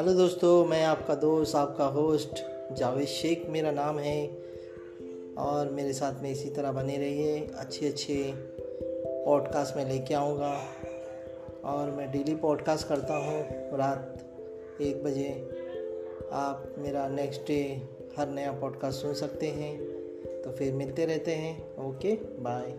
Hello دوستو، میں آپ کا دوست، آپ کا ہوسٹ جاوید شیخ، میرا نام ہے اور میرے ساتھ میں اسی طرح بنے رہیے۔ اچھے اچھے پوڈ کاسٹ میں لے کے آؤں گا اور میں ڈیلی پوڈ کاسٹ کرتا ہوں۔ رات ایک بجے آپ میرا نیکسٹ ڈے ہر نیا پوڈ کاسٹ سن سکتے ہیں۔ تو پھر ملتے رہتے ہیں۔ Okay bye